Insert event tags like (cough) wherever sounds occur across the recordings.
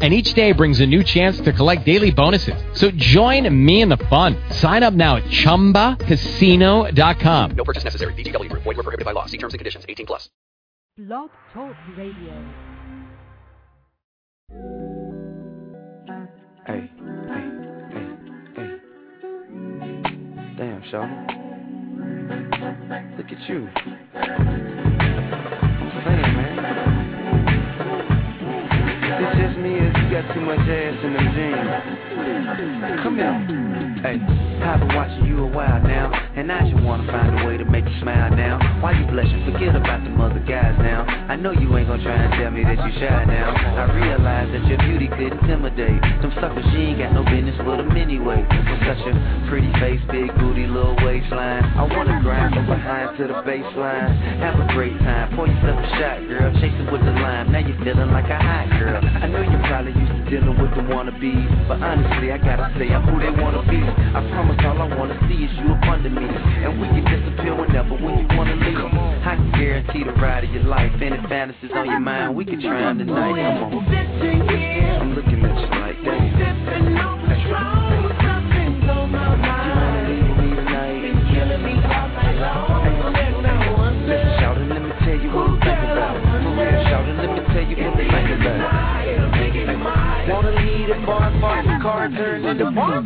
and each day brings a new chance to collect daily bonuses. So join me in the fun. Sign up now at ChumbaCasino.com. No purchase necessary. VGW Group. Void were prohibited by law. See terms and conditions. 18 plus. Blog Talk Radio. Hey, hey, hey, hey. Damn, Shaw. Look at you. I'm saying, man. It's just me or you got too much ass in them jeans. Come here. Hey, I've been watching you a while now, and I just wanna find a way to make you smile now. Why you blushing? Forget about them other guys now. I know you ain't gonna try and tell me that you shy now. I realize that your beauty could intimidate them suckers. She ain't got no business with them anyway. With such a pretty face, big booty, little waistline. I wanna grind from behind to the baseline. Have a great time. Pour yourself a shot, girl. Chase it with the lime. Now you're feeling like a hot girl. I know you probably used dealing with the wannabes, but honestly, I gotta say I'm who they wanna be. I promise all I wanna see is you up under me, and we can disappear whenever when you wanna leave. I can guarantee the ride of your life. Any fantasies on your mind, we can try 'em tonight. Come on. I'm looking at you like that. Wanna A bar, car turns into bar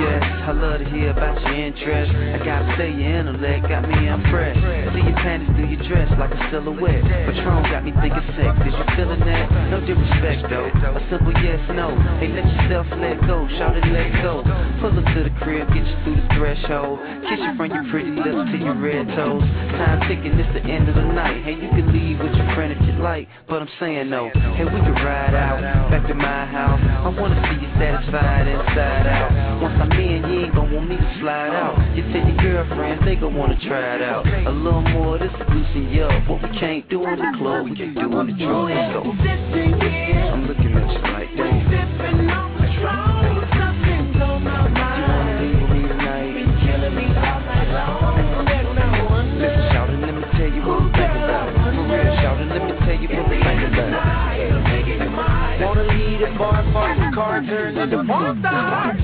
Yes, I love to hear about your interest. I gotta say your intellect got me impressed. See your panties through your dress like a silhouette. Patron got me thinking sex. Is you feeling that? No disrespect though. A simple yes, no. Hey, let yourself let go. Shout it, let go. Pull up to the crib, get you through the threshold. Kiss you from your pretty lips to your red toes. Time ticking, it's the end of the night. Hey, you can leave with your friend if you like, but I'm saying no. Hey, we can ride out back to my house. I wanna see you satisfied inside out. Once I'm in, you ain't gon' want me to slide out. You tell your girlfriends they gon' wanna try it out. A little more, this is loosen you up. What we can't do in the club, we can do in the drug. I'm looking at you like that. Wanna me me me lead bar, car turns into bar.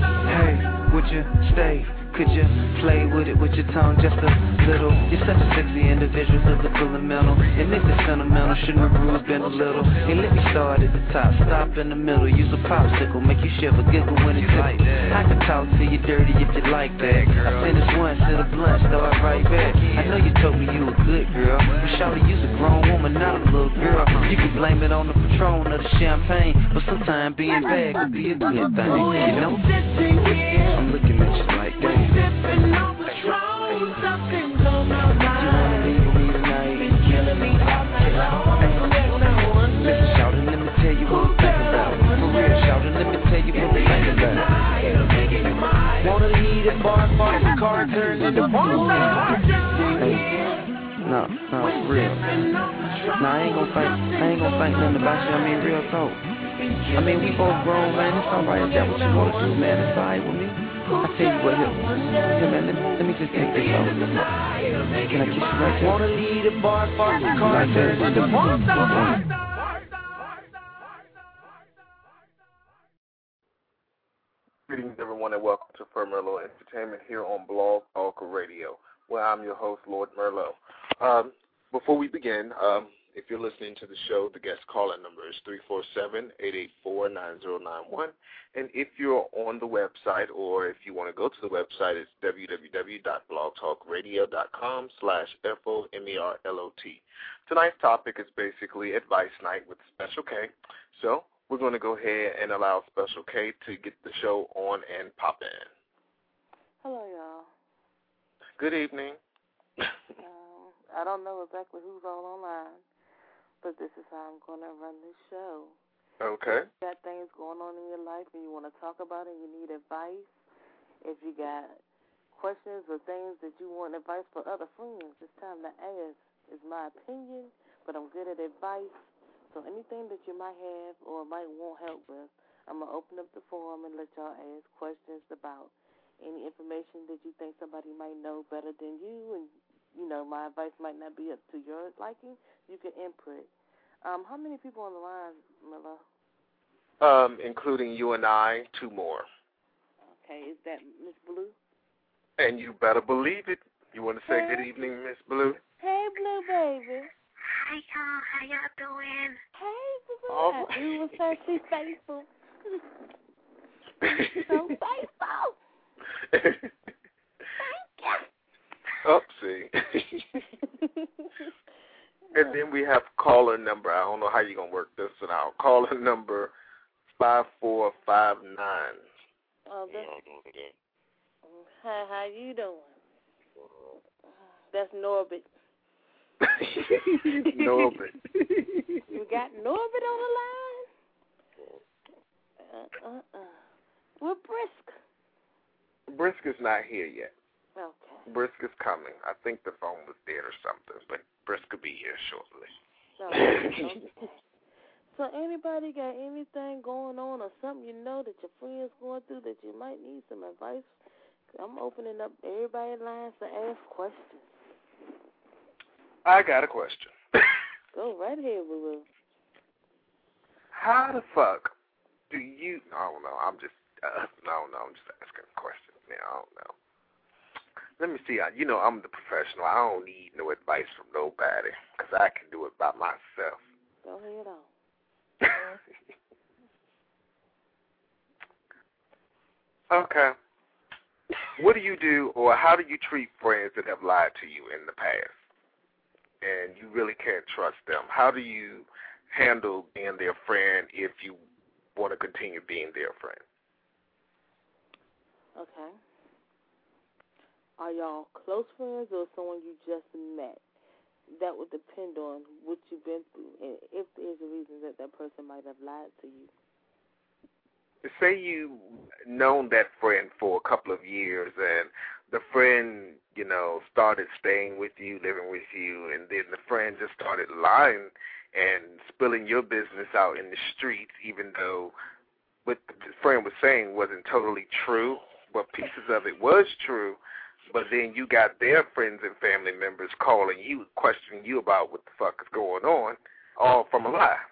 Hey, would you stay? Could you play with it with your tongue just a little? You're such a sexy individual, physical and mental. And if it's sentimental, shouldn't the rules been a little? Hey, let me start at the top, stop in the middle. Use a popsicle, make you shiver, giggle when it's like I can talk to you dirty if you like that. I finish one, sit a blunt, start right back. I know you told me you a good girl, but shawty, you's a grown woman, not a little girl. You can blame it on the Patron or the champagne, but sometimes being bad could be a good thing, you know? I'm looking at you like that. You wanna leave me tonight? Listen, shout it, let me tell you what I'm thinking about. For real, shout it, let me tell you what I'm thinking about. Wanna lead a bar, bar, the car turns into bar. Hey, no, no, for real. Nah, I ain't gonna think, I ain't gonna think nothing about you. I mean, real talk. I mean, we both grown, man. It's alright. Is that what you wanna do, man? It's alright with me. I tell you what, here, here man, let, let me just take this off. Can I kiss you right there? Wanna lead a bar, bar, the car turns into bar. Greetings, everyone, and welcome to Fur Merlot Entertainment here on Blog Talk Radio, where I'm your host, Lord Merlot. Um, before we begin, um, if you're listening to the show, the guest call-in number is 347-884-9091. And if you're on the website or if you want to go to the website, it's www.blogtalkradio.com slash F-O-M-E-R-L-O-T. Tonight's topic is basically advice night with Special K. So we're going to go ahead and allow Special K to get the show on and pop in. Hello, y'all. Good evening. Um, I don't know exactly who's all online, but this is how I'm going to run this show. Okay. If you got things going on in your life and you want to talk about it, and you need advice. If you got questions or things that you want advice for other friends, it's time to ask It's my opinion, but I'm good at advice. So anything that you might have or might want help with, I'm gonna open up the forum and let y'all ask questions about any information that you think somebody might know better than you, and you know my advice might not be up to your liking. You can input. Um, how many people on the line, Miller? Um, including you and I, two more. Okay, is that Miss Blue? And you better believe it. You want to say Hey. good evening, Miss Blue? Hey, Blue baby. Hi y'all, how y'all doing? Hey, Blue. All (laughs) You was her. She's faithful. (laughs) so faithful. (laughs) Oopsie. (laughs) and then we have caller number. I don't know how you're gonna work this one out. Caller number five four five nine. Oh, that's, hi, how you doing? That's Norbit. (laughs) Norbit. You got Norbit on the line? Uh, uh, uh. We're brisk. Brisk is not here yet. Okay. Brisk is coming. I think the phone was dead or something, but Brisk will be here shortly. So, (laughs) so anybody got anything going on or something you know that your friends going through that you might need some advice? I'm opening up everybody's lines to ask questions. I got a question. (coughs) Go right ahead, Boo Boo. How the fuck do you? I don't know. I'm just. Uh, I don't know. I'm just asking questions. Man, I don't know. Let me see. You know, I'm the professional. I don't need no advice from nobody because I can do it by myself. Go ahead on. (laughs) okay. What do you do, or how do you treat friends that have lied to you in the past, and you really can't trust them? How do you handle being their friend if you want to continue being their friend? Okay. Are y'all close friends or someone you just met? That would depend on what you've been through and if there's a reason that that person might have lied to you. say you've known that friend for a couple of years and the friend, you know, started staying with you, living with you, and then the friend just started lying and spilling your business out in the streets, even though what the friend was saying wasn't totally true, but pieces of it was true. But then you got their friends and family members calling you, questioning you about what the fuck is going on, all from a lie.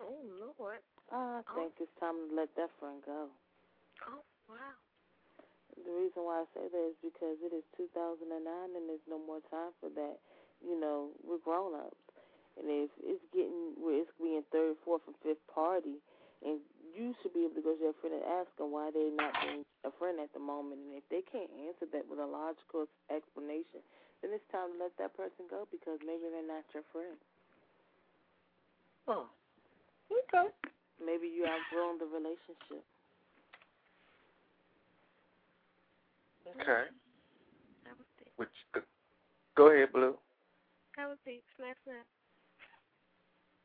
Oh Lord. Uh, I think it's time to let that friend go. Oh wow. The reason why I say that is because it is 2009 and there's no more time for that. You know, we're grown ups. And if it's getting where it's being third, fourth, and fifth party, and you should be able to go to your friend and ask them why they're not being a friend at the moment. And if they can't answer that with a logical explanation, then it's time to let that person go because maybe they're not your friend. Oh. Okay. Maybe you have outgrown the relationship. Okay. That was deep. Which, go ahead, Blue. That was deep. Snap snap.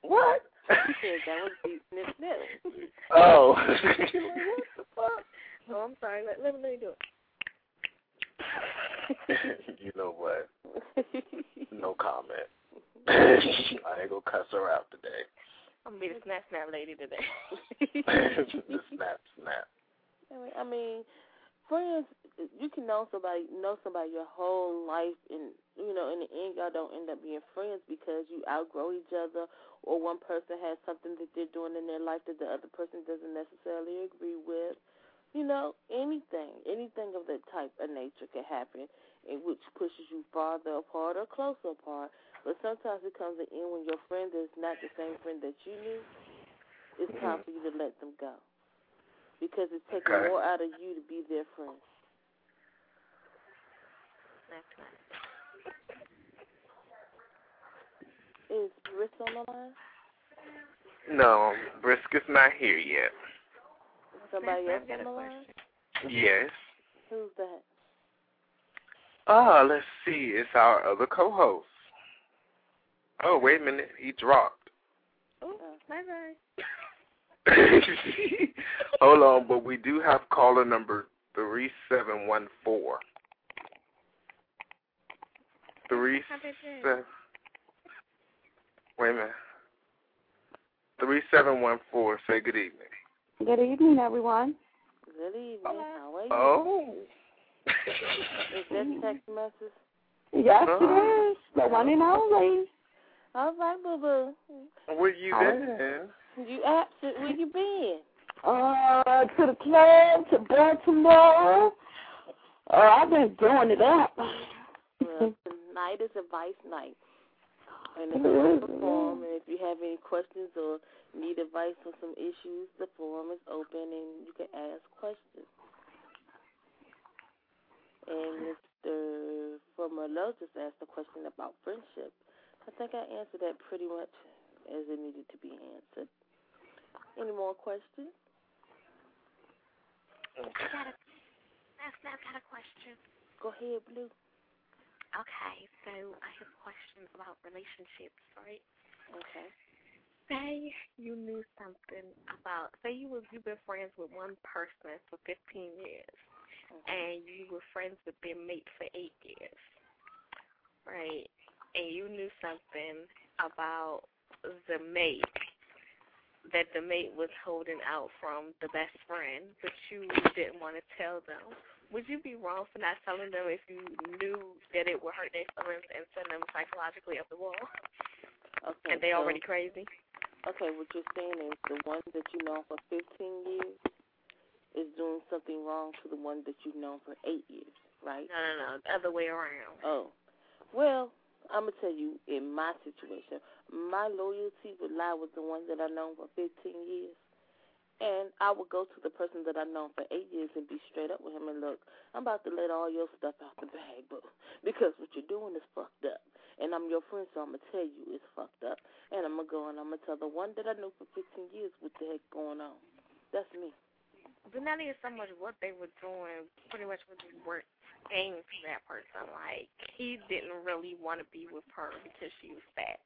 What? Said that was snip snip. (laughs) oh. (laughs) what the fuck? Oh, I'm sorry. Let, let, me, let me do it. (laughs) you know what? No comment. I ain't gonna cuss her out today. I'm gonna be the snap snap lady today. the snap, snap. I mean, friends. You can know somebody, know somebody your whole life, and you know, in the end, y'all don't end up being friends because you outgrow each other, or one person has something that they're doing in their life that the other person doesn't necessarily agree with. You know, anything, anything of that type of nature can happen, in which pushes you farther apart or closer apart. But sometimes it comes an end when your friend is not the same friend that you knew. It's time mm-hmm. for you to let them go because it's taking Okay. more out of you to be their friend. snap snap. Is Britt on the line? No, Briscoe's not here yet. Somebody else on the line? Yes. Who's that? Ah, let's see. It's our other co-host. Oh, wait a minute. He dropped. Oh, bye bye. (laughs) Hold on, but we do have caller number three seven one four. Three How about that? seven. Wait a minute. Three seven one four. Say good evening. Good evening, everyone. Good evening. Oh. How are you? Oh. Is that text message? Yes, Oh. it uh-huh. is. The one and only. All right, boo boo. Where you Oh. You absent. Where you been? Uh, to the club, to Baltimore. Uh, I've been doing it up. Well, tonight is advice night. And the forum, and if you have any questions or need advice on some issues, the forum is open and you can ask questions. And Mr. Formerlo just asked a question about friendship. I think I answered that pretty much as it needed to be answered. Any more questions? I got a, I've, I've got a question. Go ahead, Blue. Okay, so I have questions about relationships, right? Okay. Say you knew something about, say you was you've been friends with one person for 15 years, and you were friends with their mate for eight years, right? And you knew something about the mate that the mate was holding out from the best friend, but you didn't want to tell them. Would you be wrong for not telling them if you knew that it would hurt their feelings and send them psychologically up the wall? Okay. And they so- already crazy? Okay, what you're saying is the one that you know for 15 years is doing something wrong to the one that you've known for eight years, right? No, no, no. The other way around. Oh, well, I'm gonna tell you in my situation, my loyalty would lie with the one that I've known for 15 years, and I would go to the person that I've known for eight years and be straight up with him and look, I'm about to let all your stuff out the bag, boo, (laughs) because what you're doing is fucked up, and I'm your friend, so I'm gonna tell you it's fucked up, and I'm gonna go and I'm gonna tell the one that I knew for 15 years what the heck going on. That's me. But not even so much what they were doing, pretty much what they were saying to that person. Like, he didn't really want to be with her because she was fat.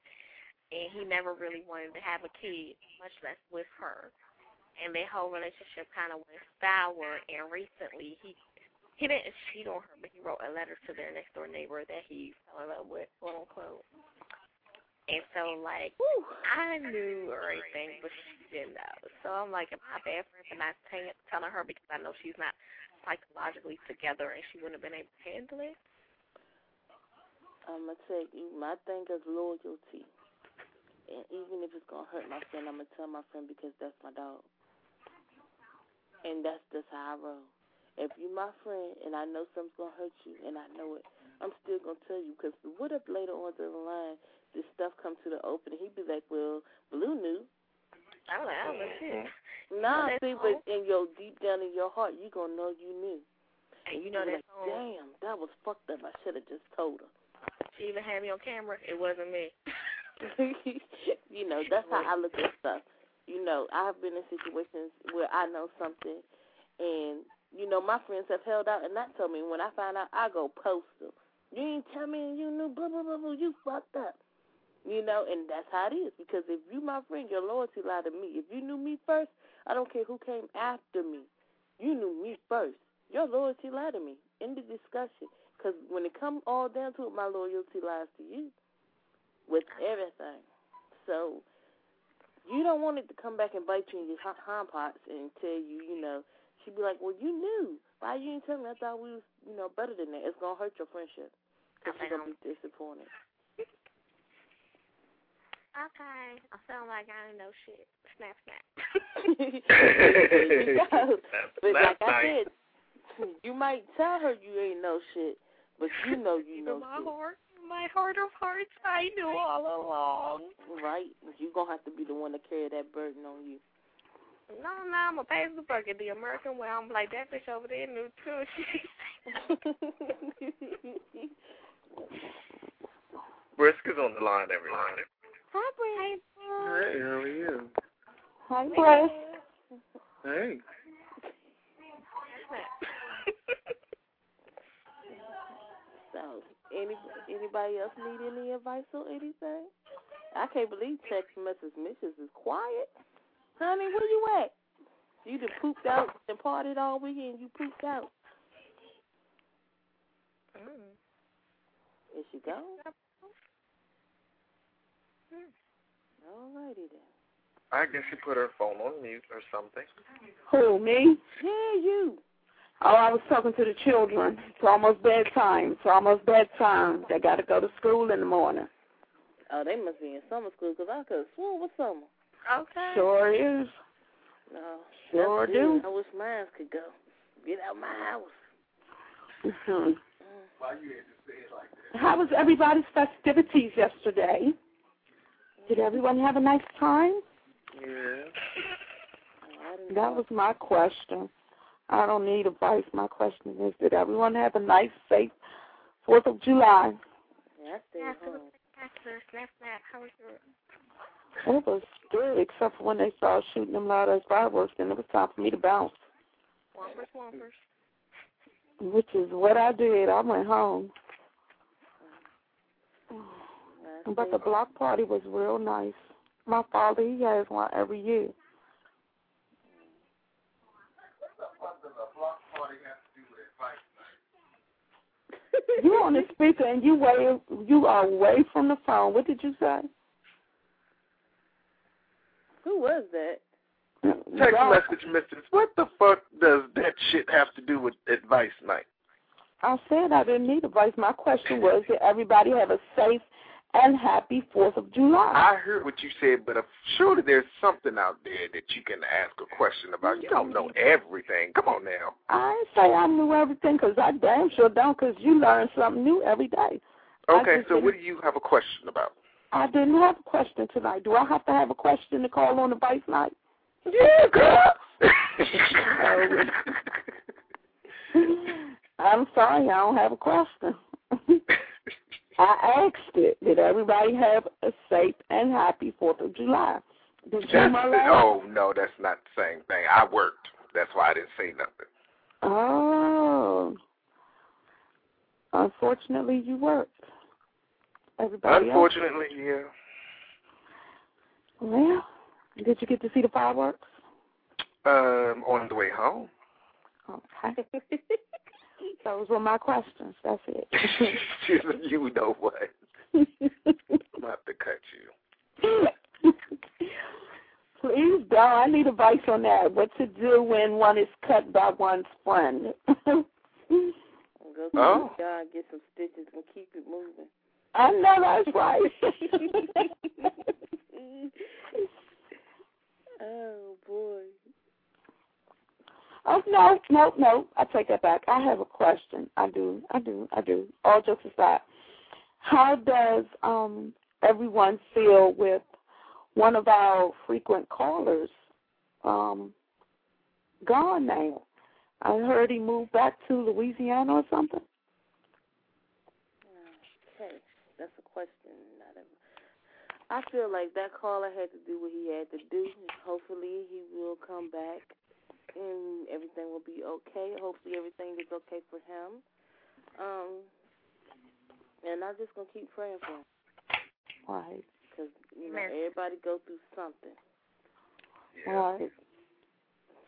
And he never really wanted to have a kid, much less with her. And their whole relationship kind of went sour. And recently, he he didn't cheat on her, but he wrote a letter to their next door neighbor that he fell in love with, quote unquote. And so, like, I knew everything, but she didn't know. So I'm like, am I bad for not telling, telling her because I know she's not psychologically together and she wouldn't have been able to handle it? I'm gonna tell you, my thing is loyalty. And even if it's gonna hurt my friend, I'm gonna tell my friend because that's my dog. And that's just how I roll. If you're my friend and I know something's gonna hurt you and I know it, I'm still gonna tell you. Because what if later on down the line this stuff come to the open and he'd be like, well, Blue knew. I'm like, oh, shit. Nah, see, but in your deep down in your heart, you gonna know you knew. And you know that like, song, damn, that was fucked up. I should have just told her. she even had me on camera. It wasn't me. (laughs) you know, that's how I look at stuff. You know, I have been in situations where I know something, and you know, my friends have held out and not told me. When I find out, I go post them. You ain't tell me you knew, blah blah blah blah. You fucked up. You know, and that's how it is. Because if you my friend, your loyalty lie to me. If you knew me first, I don't care who came after me. You knew me first. Your loyalty lie to me. End the discussion. Because when it come all down to it, my loyalty lies to you with everything. So you don't want it to come back and bite you in your hi- hind parts and tell you, you know, she'd be like, well, you knew. Why you didn't tell me? I thought we was, you know, better than that. It's going to hurt your friendship because you're going to be disappointed. Okay. I sound like I ain't know shit. Snap, snap. there you go. But That's like I said, you might tell her you ain't know shit, but you know you (laughs) In know my shit. heart, my heart of hearts, I knew all along. Right? You're going to have to be the one to carry that burden on you. No, no, I'm a pass the bucket the American way. I'm like, that bitch over there knew too. (laughs) (laughs) Brisk is on the line, everyone. Hi, Brent. Hey, how are you? Hi, Chris. Hey. So, any anybody else need any advice or anything? I can't believe text message Missus is quiet. Honey, where you at? You done pooped out and partied all weekend. You pooped out. mm. Is she gone? Alrighty then. I guess she put her phone on mute or something. Who, me? Yeah, you. Oh, I was talking to the children. It's almost bedtime. It's almost bedtime. They got to go to school in the morning. Oh, they must be in summer school because I could have sworn with summer. Okay. Sure is. No. Sure that's do. I wish mine could go. Get out my house. hmm Why you had to say it like that? How was everybody's festivities yesterday? Did everyone have a nice time? Yeah. That was my question. I don't need advice. My question is, did everyone have a nice, safe Fourth of July? Yeah, I stayed Snap, home. snap, snap, snap. How was your? It was good, except for when they started shooting them loud as fireworks, then it was time for me to bounce, Swampers, swampers. which is what I did. I went home. I But the block party was real nice. My father, he has one every year. You on the speaker and you way you are away from the phone. What did you say? Who was that? Text Y'all- message, Mistress. What the fuck does that shit have to do with advice night? I said I didn't need advice. My question was, did everybody have a safe and happy Fourth of July? I heard what you said, but uh, surely there's something out there that you can ask a question about. You don't know everything. Come on now. I say I knew everything because I damn sure don't because you learn something new every day. Okay, so what do you have a question about? I didn't have a question tonight. Do I have to have a question to call on the Vice night? Yeah, girl. (laughs) (laughs) I'm sorry, I don't have a question. (laughs) I asked it. Did everybody have a safe and happy Fourth of July? Did you, oh no, that's not the same thing. I worked. That's why I didn't say nothing. Oh. Unfortunately, you worked. Everybody else. Unfortunately, yeah. Well, did you get to see the fireworks? Um, on the way home. Okay. (laughs) Those were my questions. That's it. (laughs) (laughs) you know what? I'm gonna have to cut you. (laughs) Please don't. I need advice on that. What to do when one is cut by one's friend. Go to Oh. the guy and get some stitches and keep it moving. I know that's right. oh boy. Oh no, no, no. I take that back. I have a question. I do, I do, I do. All jokes aside, how does um everyone feel with one of our frequent callers um gone now? I heard he moved back to Louisiana or something. Okay, that's a question. I feel like that caller had to do what he had to do. Hopefully, he will come back and everything will be okay. Hopefully, everything is okay for him. Um, and I'm just gonna keep praying for him Right. because you know Amen. everybody go through something. Right.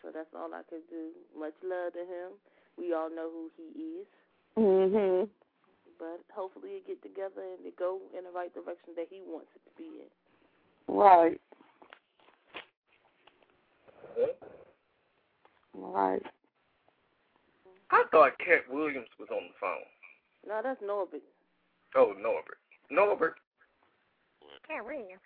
So that's all I can do. Much love to him. We all know who he is. Mhm. But hopefully, it get together and it go in the right direction that he wants it to be in. Right. Right. I thought Katt Williams was on the phone. No, that's Norbert. Oh, Norbert. Norbert. Can't ring.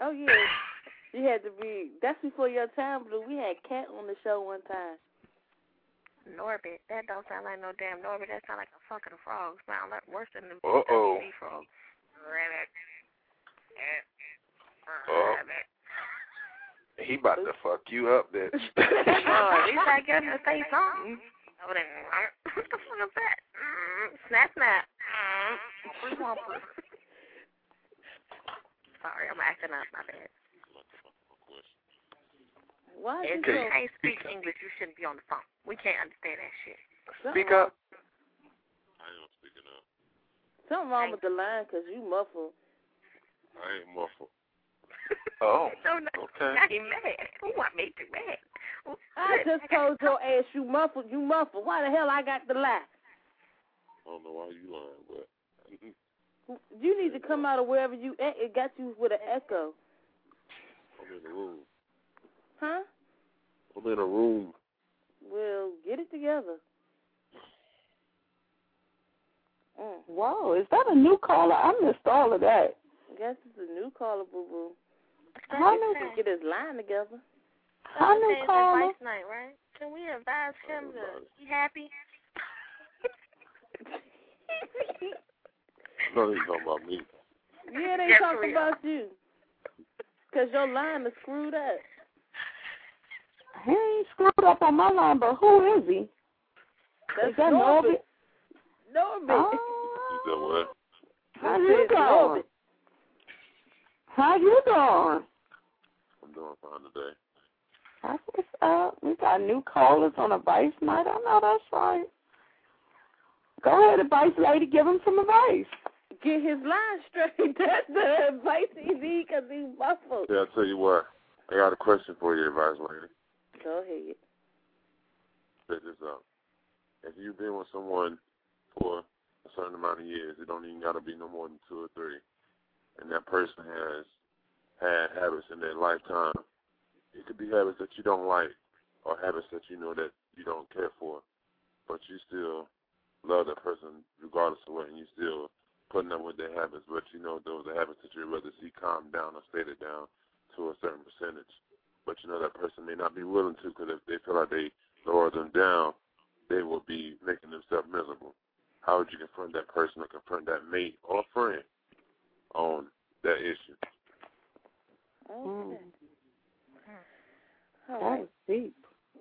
Oh yeah, (sighs) you had to be. That's before your time, Blue. We had Cat on the show one time. Norbit. That don't sound like no damn Norbit. That sound like a fucking frog. Sound like worse than the Uh-oh. WWE frog. Rabbit. Oh. Rabbit. He about to fuck you up, bitch. Oh, at least I get him to say something. What the fuck is that? Mm, snap, snap. Mm, whompers, whompers. Sorry, I'm acting up. My bad. Why is If you can't speak English, you shouldn't be on the phone. We can't understand that shit. Speak up. I ain't speaking up. Something wrong with the line 'cause you muffled. I ain't muffled. Oh, (laughs) No, no, okay. I ain't mad. Who want me to mad? Who- I just (laughs) told your ass you muffled. You muffled. Why the hell I got the lie? I don't know why you lying, but (laughs) You need to come out of wherever you at. It got you with an echo. I'm in a room. Huh? I'm in a room. Well, get it together. Mm. Whoa, is that a new caller? I missed all of that. I Guess it's a new caller, boo boo. How new? Get his line together. How new Thursday's caller? advice night, right? Can we advise him to be happy? (laughs) No, he's talking about me. Yeah, they Yes, talk about you. Cause your line is screwed up. He ain't screwed up on my line, but who is he? That's is that Norbit. Norbit? Norbit. Oh, You said what? how That's you it, doing? Norbit. How you doing? I'm doing fine today. That's what's up. We got new callers on Advice Night. I know that's right. Go ahead, Advice Lady. Give him some advice. Get his line straight. (laughs) That's the advice he need because he's muffled. Yeah, I tell you what. I got a question for you, advice lady. Go ahead. Check this out. If you've been with someone for a certain amount of years, it don't even got to be no more than two or three, and that person has had habits in their lifetime, it could be habits that you don't like or habits that you know that you don't care for, but you still love that person regardless of what, and you still putting up with their habits, but you know those are habits that you'd rather see calm down or stated down to a certain percentage. But you know that person may not be willing to because if they feel like they lower them down, they will be making themselves miserable. How would you confront that person or confront that mate or friend on that issue? Okay. Mm. All right. That's deep.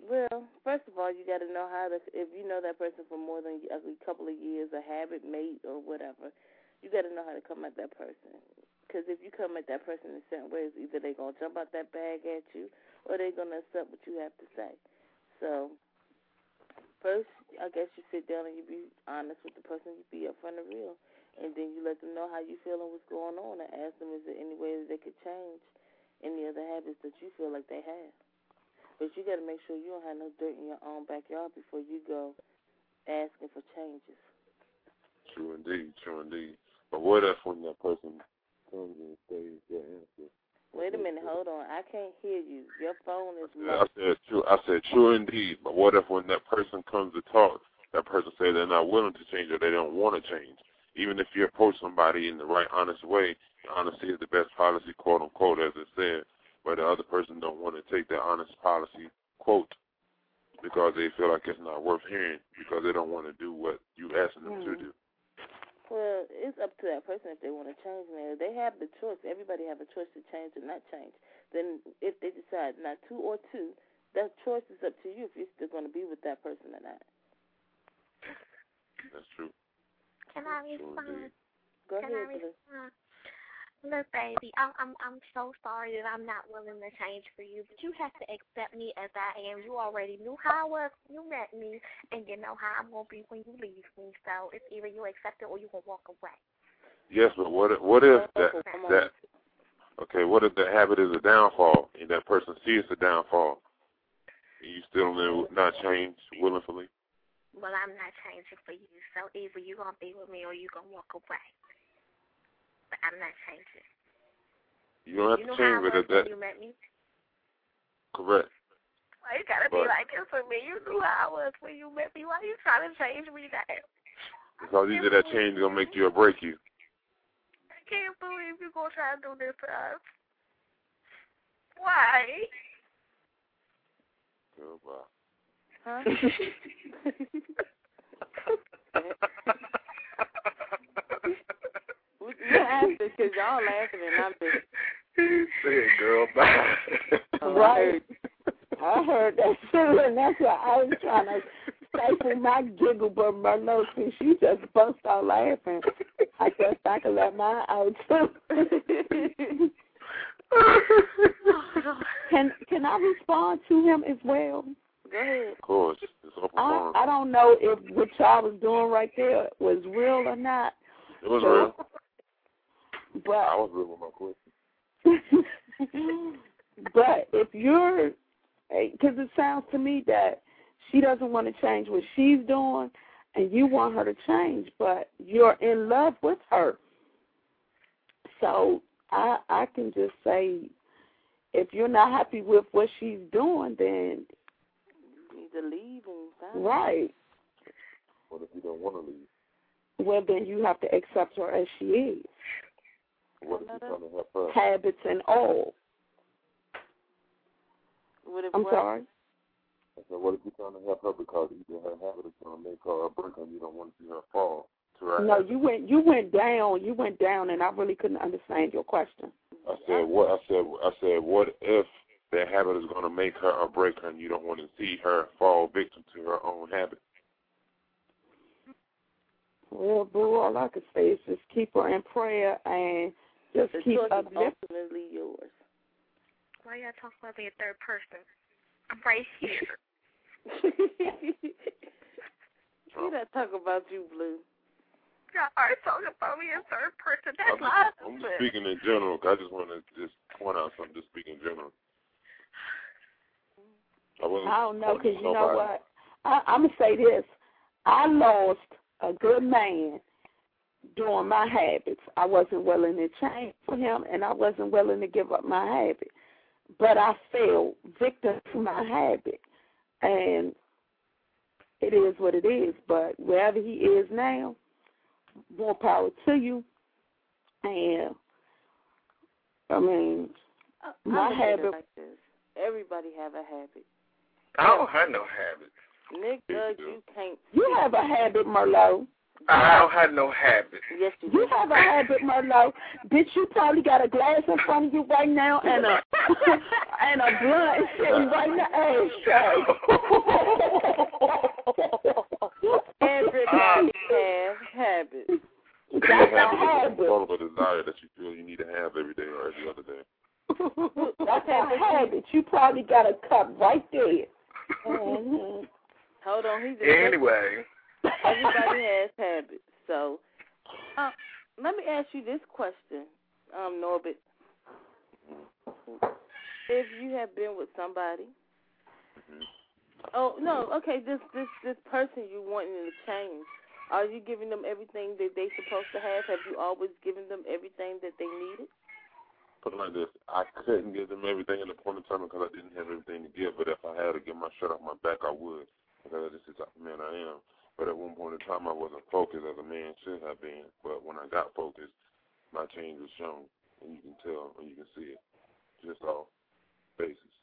Well, first of all, you got to know how to. If you know that person for more than a couple of years, a habit, mate, or whatever, you got to know how to come at that person. Because if you come at that person in certain ways, either they're gonna jump out that bag at you, or they're gonna accept what you have to say. So, first, I guess you sit down and you be honest with the person. You be upfront and real, and then you let them know how you feel and what's going on, and ask them is there any way that they could change any other habits that you feel like they have. But you got to make sure you don't have no dirt in your own backyard before you go asking for changes. True indeed, true indeed. But what if when that person comes and says their answer? Wait a minute, hold on. I can't hear you. Your phone is I low. said true. I said true indeed. But what if when that person comes to talk, that person say they're not willing to change or they don't want to change? Even if you approach somebody in the right, honest way, honesty is the best policy, quote unquote, as it said. But the other person don't want to take that honest policy quote because they feel like it's not worth hearing because they don't want to do what you asking them to Mhm. do. Well, it's up to that person if they want to change. Now, they have the choice. Everybody have a choice to change or not change. Then, if they decide not to or to, that choice is up to you if you're still going to be with that person or not. That's true. Can I respond? Go Can I ahead, Blue. respond? Look, baby, I'm I'm I'm so sorry that I'm not willing to change for you, but you have to accept me as I am. You already knew how I was when you met me, and you know how I'm gonna be when you leave me. So it's either you accept it or you gonna walk away. Yes, but what what if that come on. that okay? What if the habit is a downfall and that person sees the downfall, and you still not change willingly? Well, I'm not changing for you, so either you're gonna be with me or you're gonna walk away. But I'm not changing. You don't have you to change, with I but was if that you met me. correct. Why you gotta be like this with me? You knew how I was when you met me. Why are you trying to change me now? Because either that change is gonna make you or break you. I can't believe you're gonna try to do this to us. Why? Goodbye. Huh? we, we asked this because y'all laughing and I'm just. Say it, girl. Bye. (laughs) Right. I heard that too, and that's why I was trying to stifle my giggle, but Merlot, since she just bust out laughing, I guess I can let mine out too. (laughs) can can I respond to him as well? Go ahead. Of course, it's I. I don't know if what y'all was doing right there was real or not, It was real. But I was real with my question. (laughs) but if you're, because it sounds to me that she doesn't want to change what she's doing, and you want her to change, but you're in love with her, So I I can just say, if you're not happy with what she's doing, then You need to leave and find right. What if you don't want to leave? Well, then you have to accept her as she is, What if you're trying to help her? habits and all. What if I'm what? sorry. I said, what if you're trying to help her because either her habit is going to make her a break and you don't want to see her fall to her No, you went you went down. You went down, and I really couldn't understand your question. I said, what? I said, I said, what if that habit is going to make her or break her and you don't want to see her fall victim to her own habit? Well, boo, all I can say is just keep her in prayer and just The keep choice is uplifting. ultimately yours. Why y'all talk about me in third person? I'm right here. we not talking about you, Blue. Y'all are talking about me in third person. That's I'm, lies. I'm just speaking in general. I just want to just point out something. Just speaking in general. I wasn't. I don't know, because at you know what? I, I'm going to say this. I lost a good man doing my habits. I wasn't willing to change for him, and I wasn't willing to give up my habit. But I fell victim to my habit. And it is what it is. But wherever he is now, more power to you. And, I mean, My I look habit- like this. Everybody have a habit. I don't have no habit. Nigga, you can't. you have a habit, Merlot. I don't have no habit. Yes, you You have a habit, Merlot. Bitch, you probably got a glass in front of you right now and a (laughs) and a blunt sitting right in the ashtray. Everybody (laughs) ah. have habits. That's have a to habit. control of a desire that you feel you need to have every day or every other day. That's a habit. You probably got a cup right there. Hmm Hold on, he's Anyway, Everybody has habits. So, uh, let me ask you this question, um, Norbert. If you have been with somebody, oh no, okay, this this this person you wanting to change, are you giving them everything that they supposed to have? Have you always given them everything that they needed? Put it like this: I couldn't give them everything in the point of time because I didn't have everything to give. But if I had to get my shirt off my back, I would because this is the man I am. But at one point in time, I wasn't focused as a man should have been. But when I got focused, my change was shown, and you can tell and you can see it just off basis.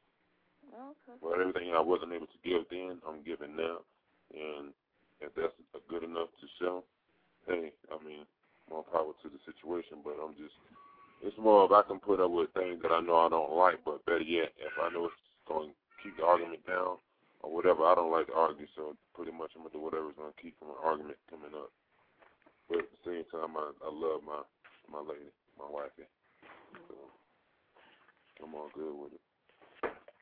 Okay. But everything I wasn't able to give then, I'm giving now. And if that's good enough to show, hey, I mean, more power to the situation. But I'm just, it's more of I can put up with things that I know I don't like, but better yet, if I know it's going to keep the argument down or whatever, I don't like to argue, so pretty much I'm going to do whatever's going to keep from an argument coming up. But at the same time, I, I love my my lady, my wifey. So I'm all good with it.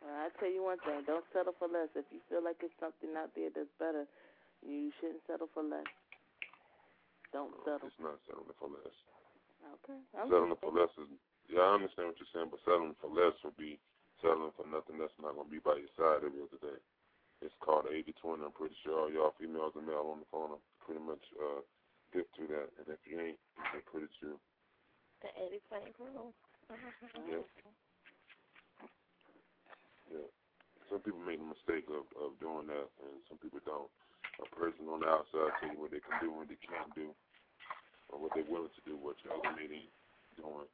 Well, I tell you one thing: don't settle for less. If you feel like it's something out there that's better, you shouldn't settle for less. Don't settle. It's not settling for less. Okay. I'm settling for less is yeah, I understand what you're saying, but settling for less would be settling for nothing that's not gonna be by your side every other day. It's called eighty twenty, I'm pretty sure all y'all females and male on the phone are pretty much uh hip to that. And if you ain't, it's pretty true. The 80 20 rule. (laughs) Yeah. Yeah. Some people make the mistake of, of doing that and some people don't. A person on the outside tell you what they can do and what they can't do. Or what they're willing to do, what your other mate ain't doing.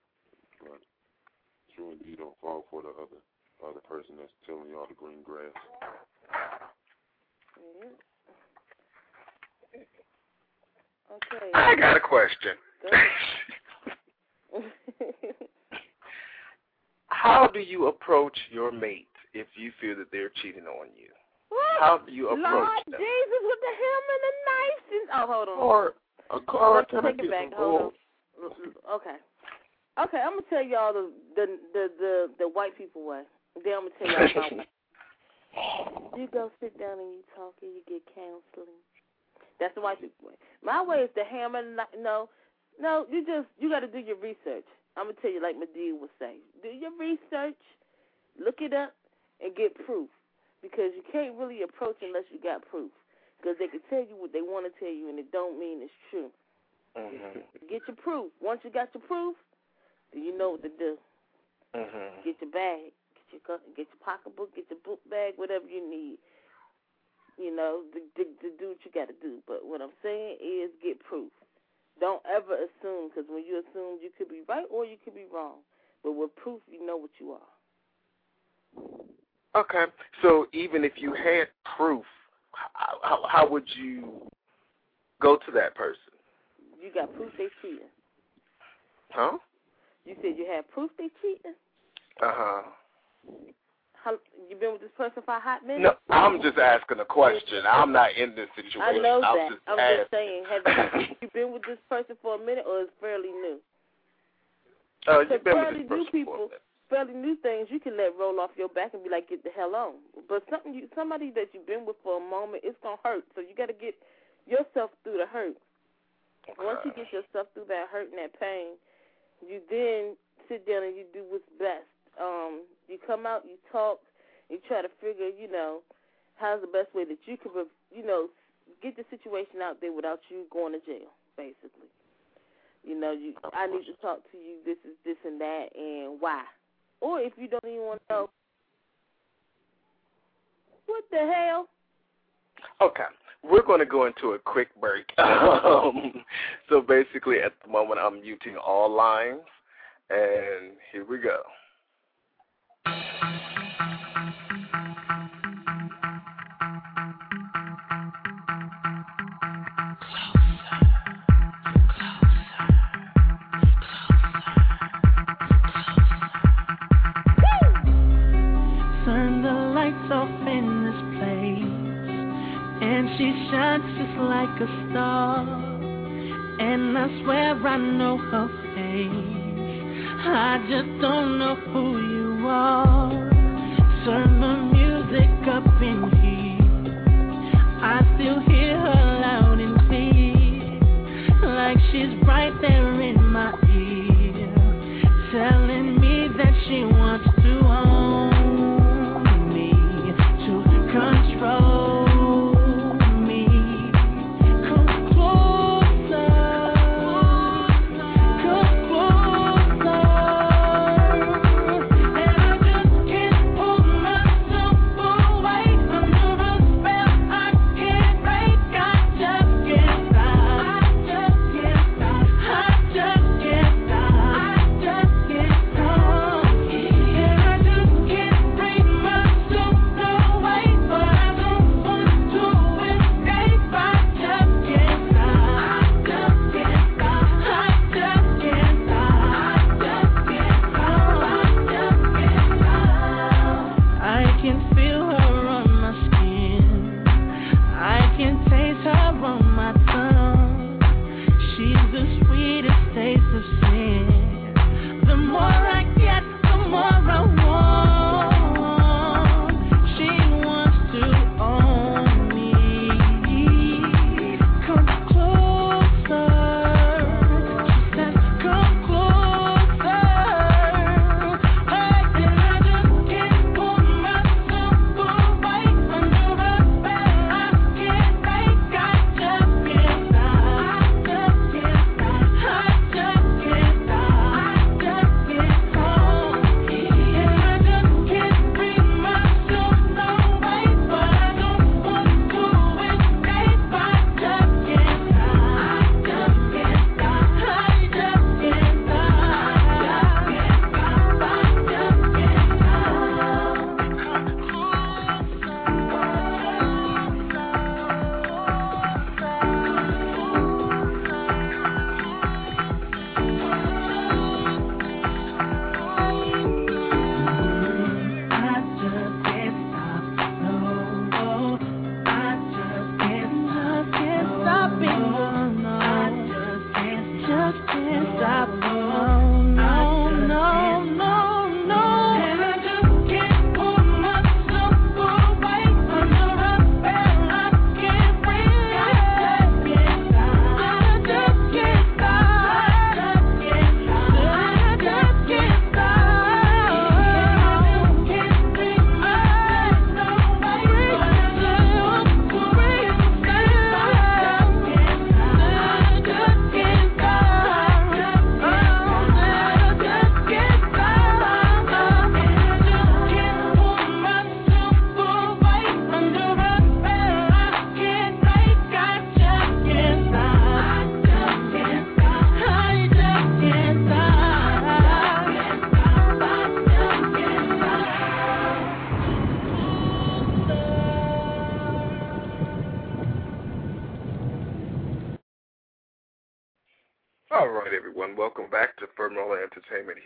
But true indeed don't fall for the other other person that's telling you all the green grass. Yeah. Okay. I got a question. (laughs) How do you approach your mate if you feel that they're cheating on you? How do you approach Lord them? Jesus with the hammer and the knife. And, oh, hold on. Or a car can I take it get back. some on. Okay. Okay, I'm gonna tell y'all the the the the, the white people way. Then I'm gonna tell y'all. (laughs) You go sit down and you talk and you get counseling. That's the white people way. My way is the hammer. No, no. You just you got to do your research. I'm gonna tell you like Madea would say. Do your research, look it up, and get proof. Because you can't really approach unless you got proof. Because they can tell you what they want to tell you, and it don't mean it's true. Mhm. Get your proof. Once you got your proof, then you know what to do. Mhm. Get your bag, get your get your pocketbook, get your book bag, whatever you need. You know, to, to, to do what you got to do. But what I'm saying is get proof. Don't ever assume, because when you assume, you could be right or you could be wrong. But with proof, you know what you are. Okay. So even if you had proof, how, how, would you go to that person? You got proof they cheating. Huh? You said you had proof they cheating. Uh huh. How you been with this person for a hot minute? No, I'm just asking a question. I'm not in this situation. I know I'm that. Just I'm asking. just saying, have you, (coughs) you been with this person for a minute or is fairly new? Uh, Because you've been with this new person for a people, minute. Fairly new things you can let roll off your back and be like, get the hell on. But something you, somebody that you've been with for a moment, it's gonna hurt. So you got to get yourself through the hurt. Once you get yourself through that hurt and that pain, you then sit down and you do what's best. Um, you come out, you talk, you try to figure, you know, how's the best way that you can, you know, get the situation out there without you going to jail, basically. You know, you I need to talk to you. This is this and that, and why. Or if you don't even want to know, what the hell? Okay. We're going to go into a quick break. (laughs) um, so basically, at the moment, I'm muting all lines, and here we go. Know her face. I just don't know who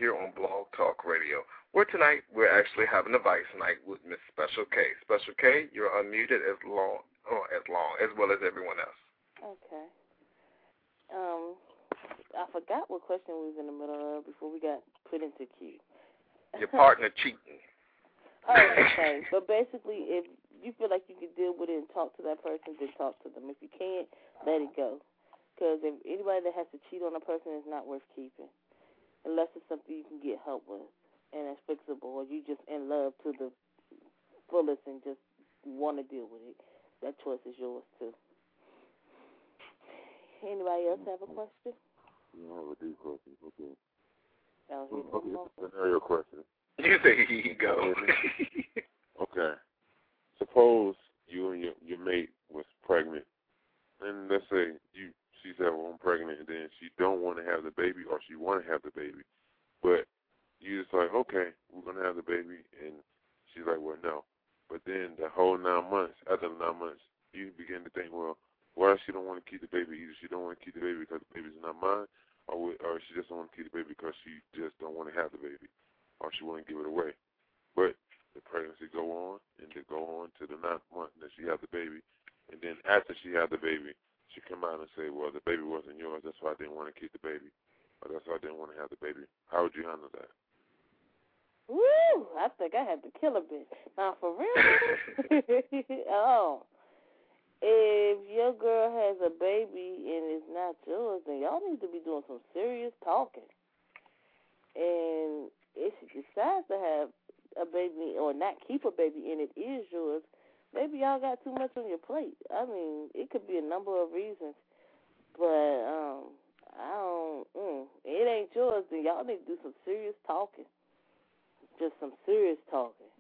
here on Blog Talk Radio. Where tonight we're actually having Advice night with Miss Special K. Special K, you're unmuted as long, oh, as long as well as everyone else. Okay. Um, I forgot what question we was in the middle of before we got put into queue. Your partner cheating. (laughs) Oh, okay. but basically, if you feel like you can deal with it and talk to that person, then talk to them. If you can't, let it go. Because if anybody that has to cheat on a person is not worth keeping, unless it's something you can get help with and it's fixable, or you just in love to the fullest and just want to deal with it. That choice is yours too. Anybody else have a question? You don't have a deep question. Okay. Oh, here's Okay, scenario question. You say here you go. Okay. Suppose you and your your mate was pregnant, and let's say you she said, "Well, I'm pregnant," and then she don't want to have the baby, or she want to have the baby, but you just like, okay, we're gonna have the baby, and she's like, well, no. But then the whole nine months, after the nine months, you begin to think, well, why she don't want to keep the baby? Either she don't want to keep the baby because the baby's not mine, or or she just don't want to keep the baby because she just don't want to have the baby, or she want to give it away. But the pregnancy go on, and they go on to the ninth month that she have the baby, and then after she had the baby, she come out and say, well, the baby wasn't yours, that's why I didn't want to keep the baby, or that's why I didn't want to have the baby. How would you handle that? Woo! I think I had to kill a bitch. Now for real? (laughs) (laughs) oh. If your girl has a baby and it's not yours, then y'all need to be doing some serious talking. And if she decides to have a baby or not keep a baby and it is yours, maybe y'all got too much on your plate. I mean, it could be a number of reasons. But um I don't mm, it ain't yours, then y'all need to do some serious talking just some serious talking.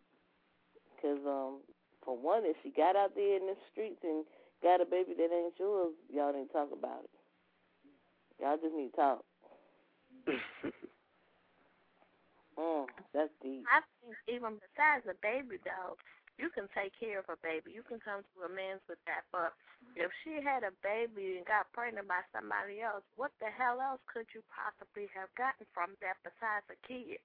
Because, um, for one, if she got out there in the streets and got a baby that ain't yours, y'all need to talk about it. Y'all just need to talk. (laughs) mm, that's deep. I think even besides a baby though, you can take care of a baby. You can come to amends with that. But if she had a baby and got pregnant by somebody else, what the hell else could you possibly have gotten from that besides a kid?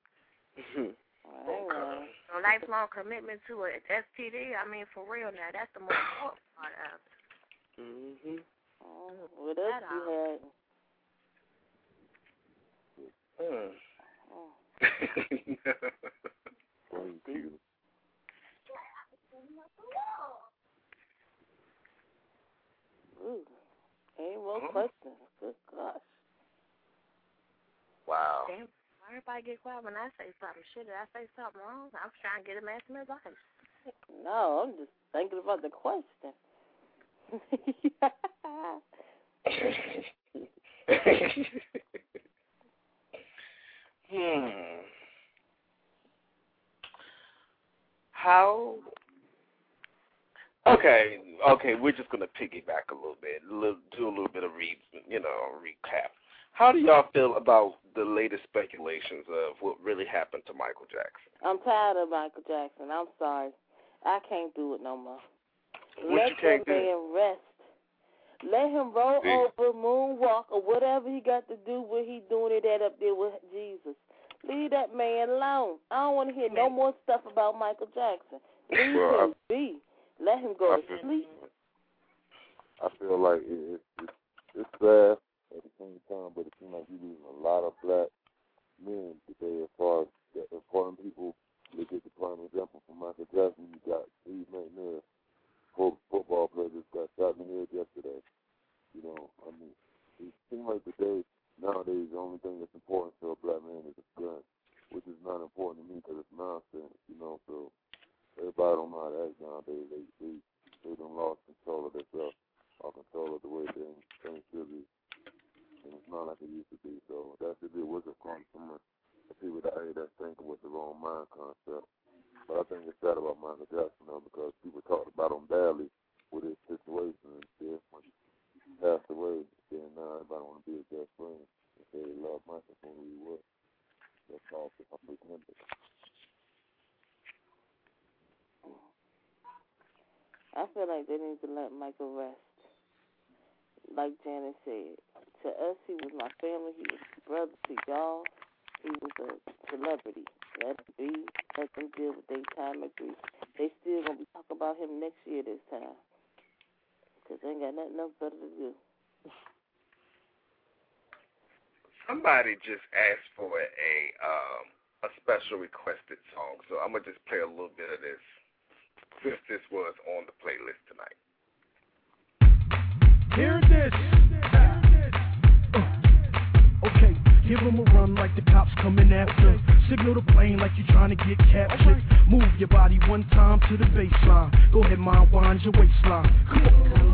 Okay. A lifelong commitment to a STD. I mean, for real now, that's the most important part of it. Mhm. Oh, what else That you had? Mm. Oh. (laughs) Thank you. Ooh. Any more Huh? questions? Good gosh. wow. Damn, why everybody get quiet when I say something? Shit, did I say something wrong? I was trying to get him asking advice. No, I'm just thinking about the question. (laughs) hmm. How? Okay, okay. We're just gonna piggyback a little bit, do a little bit of re, you know, recap. How do y'all feel about the latest speculations of what really happened to Michael Jackson? I'm tired of Michael Jackson. I'm sorry. I can't do it no more. What Let you can't that do? man rest. Let him roll See. over, moonwalk, or whatever he got to do when he doing it at up there with Jesus. Leave that man alone. I don't want to hear no more stuff about Michael Jackson. Leave Well, him be. Let him go I to feel- sleep. I feel like it, it, it, it's sad at the same time, but it seems like you're losing a lot of black men today as far as the important people. Look at the prime example from Michael Jackson. You got Steve McNair, football player just got shot in the head yesterday. You know, I mean, it seems like today, nowadays, the only thing that's important to a black man is a gun, which is not important to me because it's nonsense, you know, so everybody don't know how to act nowadays. They, they, they done lost control of themselves or control of the way things, things should be. And it's not like it used to be. So that should be a wake up call some the people out here that think with the wrong mind concept. But I think it's sad about Michael Jackson though because people talked about him badly with his situation and then when he passed away, then now everybody want to be his best friend and say they love Michael for who he was. That's all for public I feel like they need to let Michael rest. Like Janet said, to us he was my family. He was brother to y'all. He was a celebrity. Let it be. Let them deal with their time of grief. They still gonna be talking about him next year this time. Cause they ain't got nothing else better to do. Somebody just asked for a um a special requested song, so I'm gonna just play a little bit of this since this was on the playlist tonight. Hear this. Uh, okay, give 'em a run like the cops coming after. Signal the plane like you're trying to get captured. Move your body one time to the baseline. Go ahead, mind wind your waistline. Come on.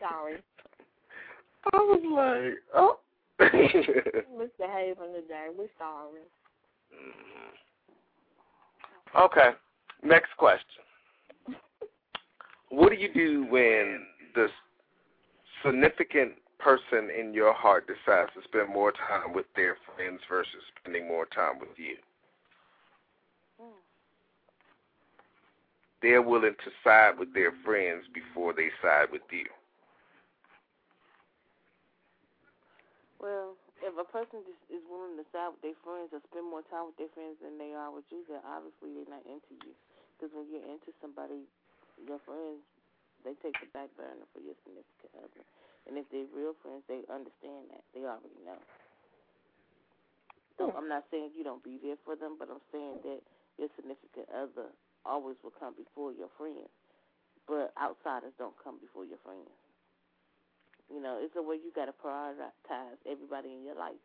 Sorry. (laughs) I was like, oh. (laughs) Misbehaving today. We're sorry. Mm-hmm. okay. Next question. What do you do when the significant person in your heart decides to spend more time with their friends versus spending more time with you? They're willing to side with their friends before they side with you. Well, if a person just is willing to side with their friends or spend more time with their friends than they are with you, then obviously they're not into you. Because when you're into somebody, your friends, they take the back burner for your significant other. And if they're real friends, they understand that. They already know. So hmm. I'm not saying you don't be there for them, but I'm saying that your significant other always will come before your friends. But outsiders don't come before your friends. You know, it's a way you got to prioritize everybody in your life.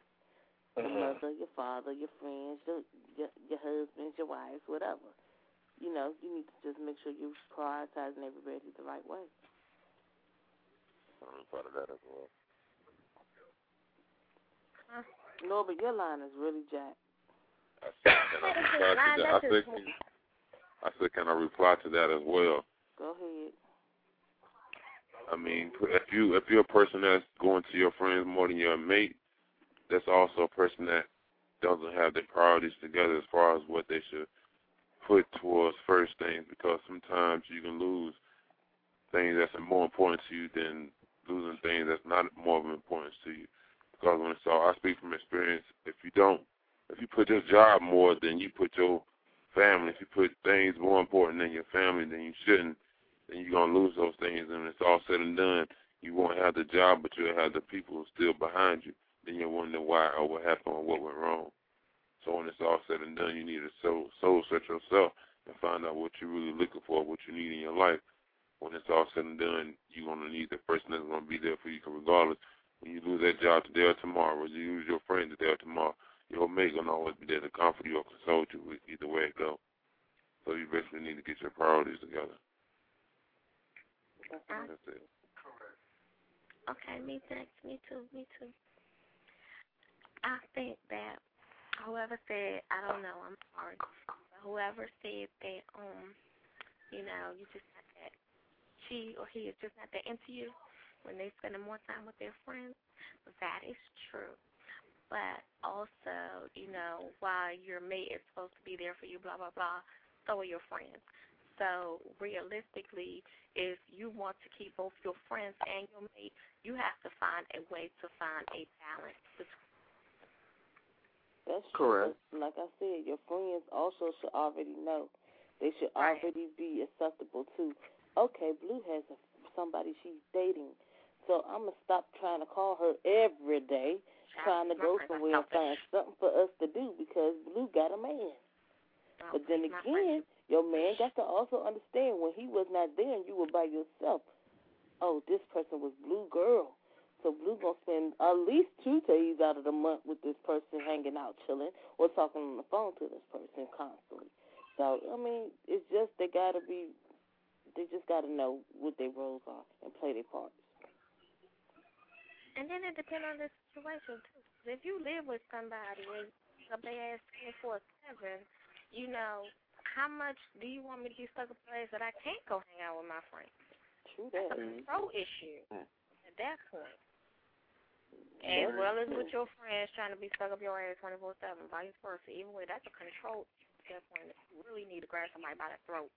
Your uh-huh. mother, your father, your friends, your, your your husbands, your wives, whatever. You know, you need to just make sure you're prioritizing everybody the right way. I'm part of that as well. No, but your line is really jacked. I said, can I (laughs) reply to that? I said, can, I said, can I reply to that as well? Go ahead. I mean, if you if you're a person that's going to your friends more than your mate, that's also a person that doesn't have their priorities together as far as what they should put towards first things. Because sometimes you can lose things that's more important to you than losing things that's not more of importance to you. Because when it's all, I speak from experience. If you don't, if you put your job more than you put your if you put things more important than your family than you shouldn't, then you're gonna lose those things. And when it's all said and done, you won't have the job, but you'll have the people still behind you. Then you'll wonder why or what happened or what went wrong. So when it's all said and done, you need to soul, soul search yourself and find out what you're really looking for, what you need in your life. When it's all said and done, you're gonna need the person that's gonna be there for you, regardless. When you lose that job today or tomorrow, or you lose your friend today or tomorrow, your mate gonna always be there to comfort you or console you, either way it go. So you basically need to get your priorities together. That's it. Okay, me next. Me too. Me too. I think that whoever said, I don't know, I'm sorry. But whoever said that, um, you know, you just not that she or he is just not that into you when they spending more time with their friends, that is true. but also, you know, while your mate is supposed to be there for you, blah blah blah, so are your friends. So realistically, if you want to keep both your friends and your mate, you have to find a way to find a balance between That's Correct. true. Like I said, your friends also should already know. They should Right. already be acceptable to. Okay, Blue has a, somebody she's dating, so I'm gonna stop trying to call her every day, trying to go somewhere and find something for us to do because Blue got a man. But then again, your man got to also understand when he was not there and you were by yourself. Oh, this person was Blue girl. So Blue gonna spend at least two days out of the month with this person hanging out, chilling, or talking on the phone to this person constantly. So I mean, it's just they gotta be, they just gotta know what their roles are and play their parts. And then it depends on the situation too. If you live with somebody and their ass twenty four seven, you know, how much do you want me to be stuck in a place that I can't go hang out with my friends? True That's a control issue at that point. As well as with your friends trying to be stuck up your ass twenty four seven, vice versa. Even with that's a control issue at that point. You really need to grab somebody by the throat.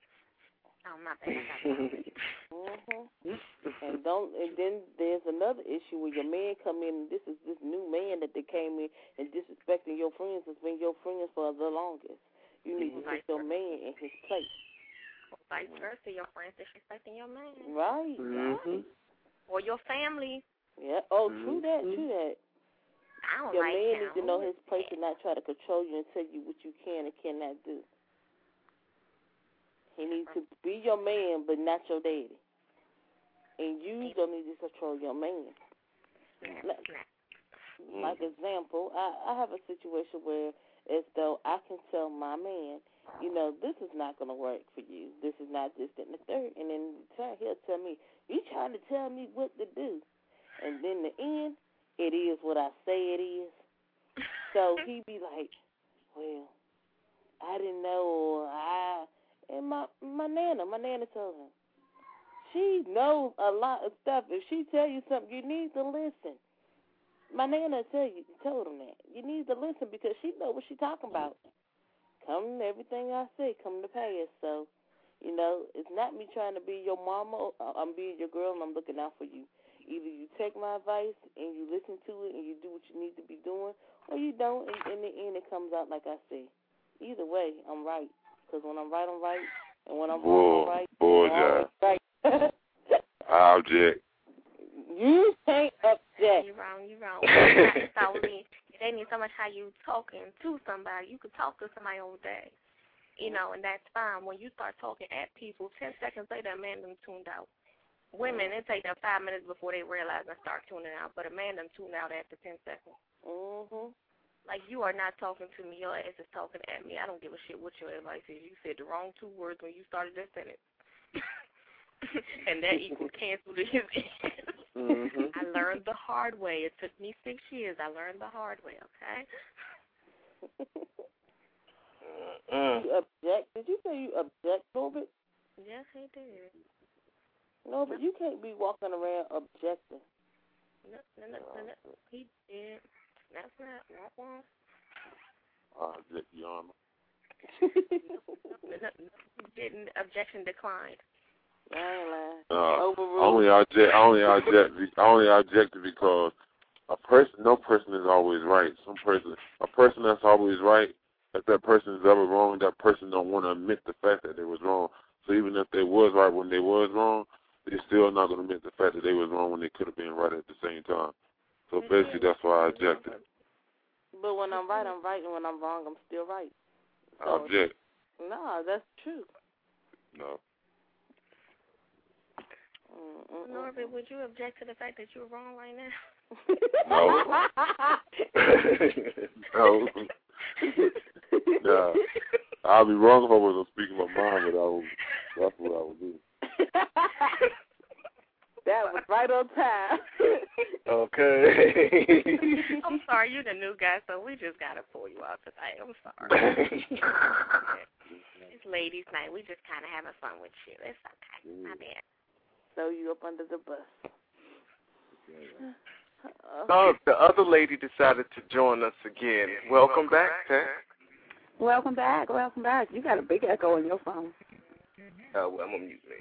Oh my bad, I got it. Mhm. And don't. And then there's another issue where your man come in. and This is this new man that they came in and disrespecting your friends has been your friends for the longest. You need to put your man in his place. Vice versa, your friends disrespecting your man. Right. Mhm. Or your family. Yeah. Oh, true that. True that. I don't Your like man him. needs to know his place and not try to control you and tell you what you can and cannot do. He needs to be your man, but not your daddy. And you don't need to control your man. Like, like example, I, I have a situation where as though I can tell my man, you know, this is not going to work for you. This is not this, that, and the third. And in return, he'll tell me, you trying to tell me what to do. And then the end, it is what I say it is. So (laughs) he be like, well, I didn't know. Or I and my my nana, my nana told him. She knows a lot of stuff. If she tell you something, you need to listen. My nana tell you told him that. You need to listen because she know what she talking about. Come everything I say come to pass. So, you know, it's not me trying to be your mama. I'm being your girl and I'm looking out for you. Either you take my advice and you listen to it and you do what you need to be doing, or you don't. And in the end, it comes out like I say. Either way, I'm right. Because when I'm right, I'm right, and when I'm wrong, I'm right. I'm (laughs) right. Object. you can't You wrong, (laughs) you wrong. All me. It ain't even so much how you talking to somebody. You could talk to somebody all day. You know, and that's fine. When you start talking at people, ten seconds later a man done tuned out. Women, it take them five minutes before they realize and start tuning out, but a man done tuned out after ten seconds. Mhm. Like you are not talking to me, your ass is talking at me. I don't give a shit what your advice is. You said the wrong two words when you started that sentence. (laughs) and that equals cancel to (laughs) his end. Mhm. I learned the hard way. It took me six years. I learned the hard way, okay? Mm. You object? Did you say you object, Norbert? Yes, he did. Norbert, you can't be walking around objecting. No, no, no, no, no. He did. That's not wah, wah. I object, Your Honor. No, no, no, he didn't. Objection declined. I ain't lying. Uh, only object, only object, only objected because a person, no person is always right. Some person, a person that's always right, if that person is ever wrong, that person don't want to admit the fact that they was wrong. So even if they was right when they was wrong, they still not going to admit the fact that they was wrong when they could have been right at the same time. So basically, that's why I objected. But when I'm right, I'm right, and when I'm wrong, I'm still right. So, object. no, that's true. No. Mm-mm-mm. Norbert, would you object to the fact that you're wrong right now? No. (laughs) no. yeah. I'll be wrong if I wasn't speaking my mind, but I will, that's what I would do. that was right on time. Okay. (laughs) I'm sorry, you're the new guy, so we just gotta pull you out tonight. I'm sorry. (laughs) it's ladies' night. We just kind of having fun with you. It's okay. My bad. Throw you up under the bus. (laughs) Oh, the other lady decided to join us again. Welcome, back, Pat. Welcome back. Welcome back. You got a big echo on your phone. Uh, well, I'm gonna mute me.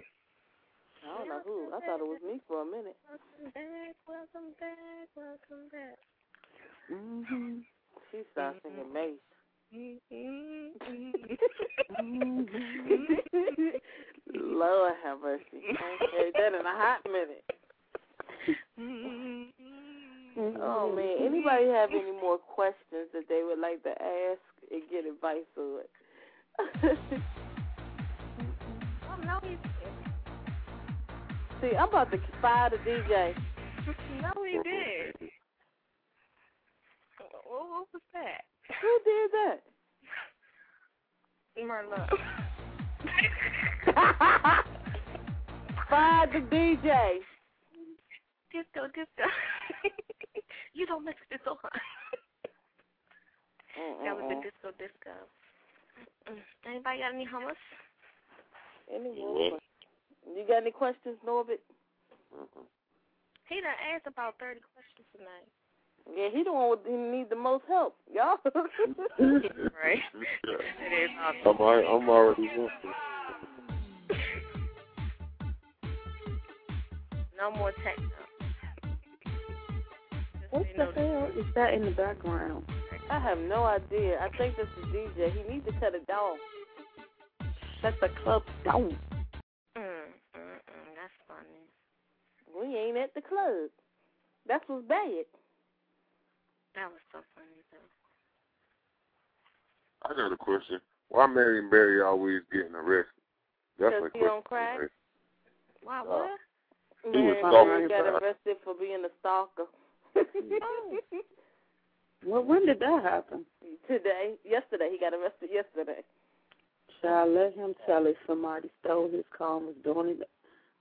I don't know who. I thought it was me for a minute. Welcome back, welcome back, welcome back. Mm-hmm. She started singing Mace. (laughs) Lord have mercy. I ain't that in a hot minute. Oh man, anybody have any more questions that they would like to ask and get advice on? Oh, no, he See, I'm about to fire the DJ. No, he did. What, what was that? Who did that? Merlot. (laughs) Fire the DJ. Disco, disco. (laughs) you don't mix this on. That was the disco, disco. Anybody got any hummus? Any more? You got any questions, Norbert? He done asked about 30 questions tonight. Yeah, he the one with, he need the most help, y'all. (laughs) right. It is I'm, al- I'm already working. No more techno. What the hell is that in the background? I have no idea. I think this is DJ. He needs to cut it down. Shut the club down. Mm, mm, mm, that's funny. We ain't at the club. That's what's bad. That was so funny though. I got a question. Why Marion Barry always getting arrested? That's Because a he question. on crack? right? Why Uh, what? He was Man, stalking he got arrested for being a stalker. Oh. (laughs) Well, when did that happen? Today, yesterday, he got arrested yesterday. Child, let him tell it somebody stole his car and was doing it.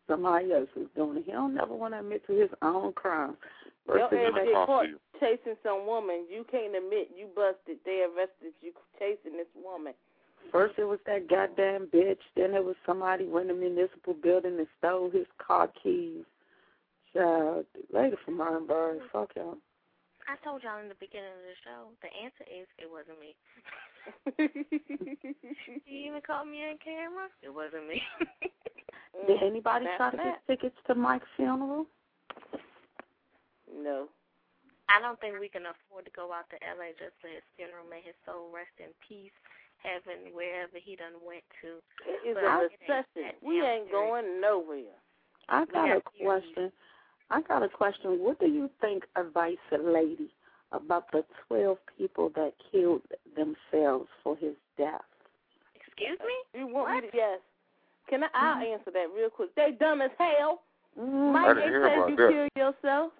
Somebody else was doing it. He don't never want to admit to his own crime. First Your they ass say- get caught chasing some woman. You can't admit you busted. They arrested you chasing this woman. First it was that goddamn bitch. Then it was somebody went in a municipal building and stole his car keys. Child, later from Ironburg. Fuck y'all. I told y'all in the beginning of the show. The answer is it wasn't me. (laughs) you even caught me on camera. It wasn't me. Mm, Did anybody That's try to that. get tickets to Mike's funeral? No. I don't think we can afford to go out to LA just for his funeral. May his soul rest in peace, heaven, wherever he done went to. It is But a it ain't recession. We ain't serious. going nowhere. I got Yeah, a question. I got a question. What do you think, advice a lady, about the 12 people that killed themselves for his death? Excuse me? You want me What? to? Yes. Can I? I'll answer that real quick. They dumb as hell. Mm-hmm. Mike, didn't they hear said you that. kill yourself.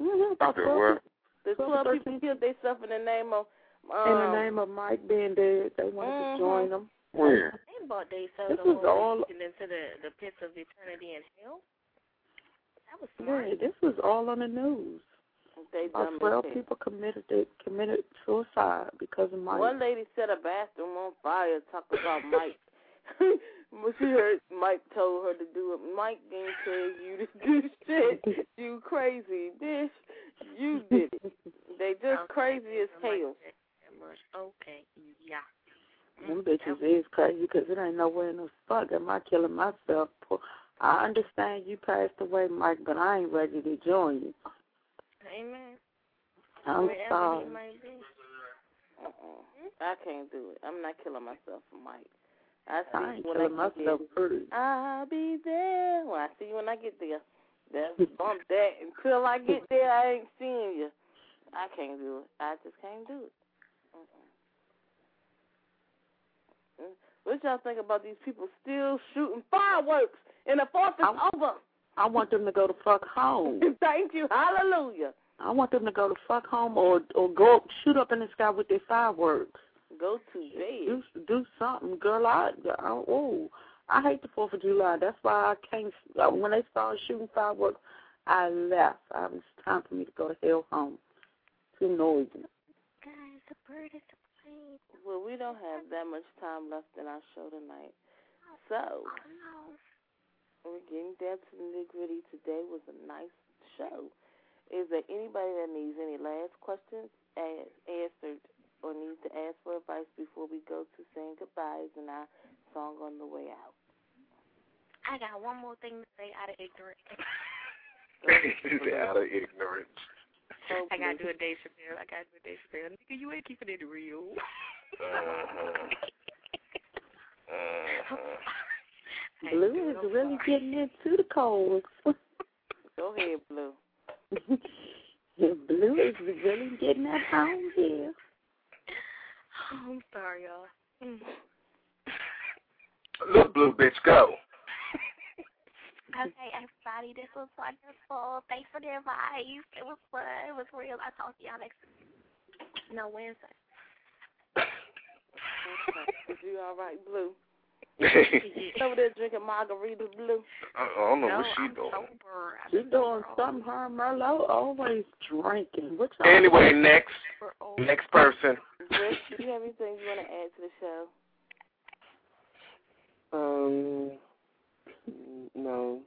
Mm-hmm. About Okay, 12 what? The Twelve, twelve people thirteen. killed themselves in the name of. Um, in the name of Mike being dead, they wanted Mhm. to join them. When? They bought they This sold the was woman all- into the the pits of eternity and hell. That was Yeah, smart. this was all on the news. They About dumb 12 people committed they committed suicide because of Mike. One lady set a bathroom on fire. Talk about (laughs) Mike. (laughs) when she heard Mike told her to do it, Mike didn't tell you to do shit. You crazy bitch. You did it. They just Okay, crazy as so much hell. that. Okay, yeah. Them bitches is crazy because it ain't nowhere in the fuck am I killing myself. I understand you passed away, Mike, but I ain't ready to join you. Amen. I'm Wherever sorry. he might be. Uh-uh. I can't do it. I'm not killing myself for Mike. I see I you when I get myself pretty. there. I'll be there. Well, I see you when I get there. That's (laughs) bump that. Until I get there, I ain't seeing you. I can't do it. I just can't do it. Mm-mm. What y'all think about these people still shooting fireworks and the fourth is I- over? I want them to go to fuck home. (laughs) Thank you. Hallelujah. I want them to go to fuck home or or go shoot up in the sky with their fireworks. Go to bed. Do do something, girl. I, I oh, I hate the Fourth of July. That's why I can't. uh, When they started shooting fireworks, I left. I was time for me to go to hell home. Too noisy. Guys, the bird is a plane. Well, we don't have that much time left in our show tonight. So, Oh no. we're getting down to the nitty gritty. Today was a nice show. Is there anybody that needs any last questions as, answered or needs to ask for advice before we go to saying goodbyes and our song on the way out? I got one more thing to say out of ignorance. (laughs) out of ignorance. I gotta do a Dave Chappelle. I gotta do a Dave Chappelle. Nigga, you ain't keeping it real. Uh-huh. Uh-huh. Blue is really getting into the cold. (laughs) Go ahead, Blue. (laughs) Blue is really getting at home here. Oh, I'm sorry, y'all. Mm. (laughs) Look, blue bitch, go. (laughs) Okay, everybody, this was wonderful. Thanks for the advice. It was fun. It was real. I'll talk to y'all next No, Wednesday. (laughs) Is you all right, Blue? Over there drinking margarita Blue. I don't know no, what she I'm doing. sober. She doing sober. something. Her Merlot always drinking. What y'all Anyway, next next person. Rich, do you have anything you want to add to the show? Um, no.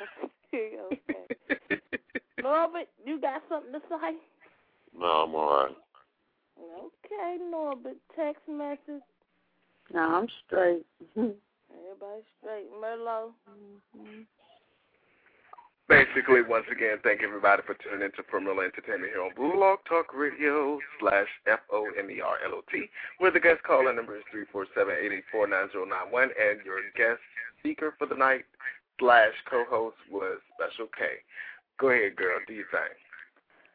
(laughs) okay. Norbert, you got something to say? No, I'm all right. Okay, Norbert. Text message. No, I'm straight. (laughs) Everybody straight. Merlot. Mm-hmm. Basically, once again, thank everybody for tuning in to Formula Entertainment here on Blog Talk Radio slash F O M E R L O T, where the guest calling number is three four seven eight eight four nine zero nine one, and your guest speaker for the night slash co-host was Special K. Go ahead, girl. Do your thing.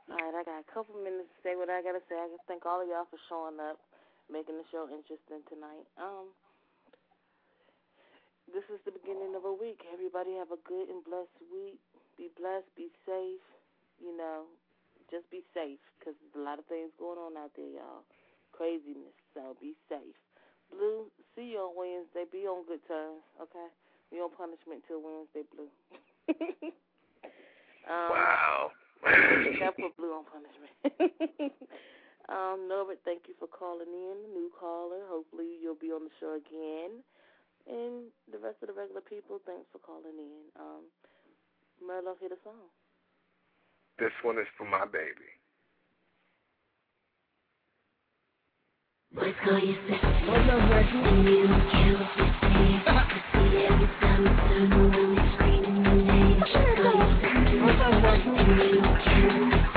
All right, I got a couple minutes to say what I gotta say. I just thank all of y'all for showing up, making the show interesting tonight. Um, this is the beginning of a week. Everybody have a good and blessed week. Be blessed. Be safe. You know, just be safe because there's a lot of things going on out there, y'all. Craziness. So be safe. Blue, see you on Wednesday. Be on good terms, okay? Be on punishment till Wednesday, Blue. (laughs) um, Wow. Except for Blue on punishment. (laughs) um, Norbert, thank you for calling in, new caller. Hopefully you'll be on the show again. And the rest of the regular people, thanks for calling in. Um, Merlot, hit a song. This one is for my baby. What's going to say? What's up, Rachel? And you can't see. I see every time I turn around, you're screaming your name. What's going to say? What's up, Rachel? And you can't see.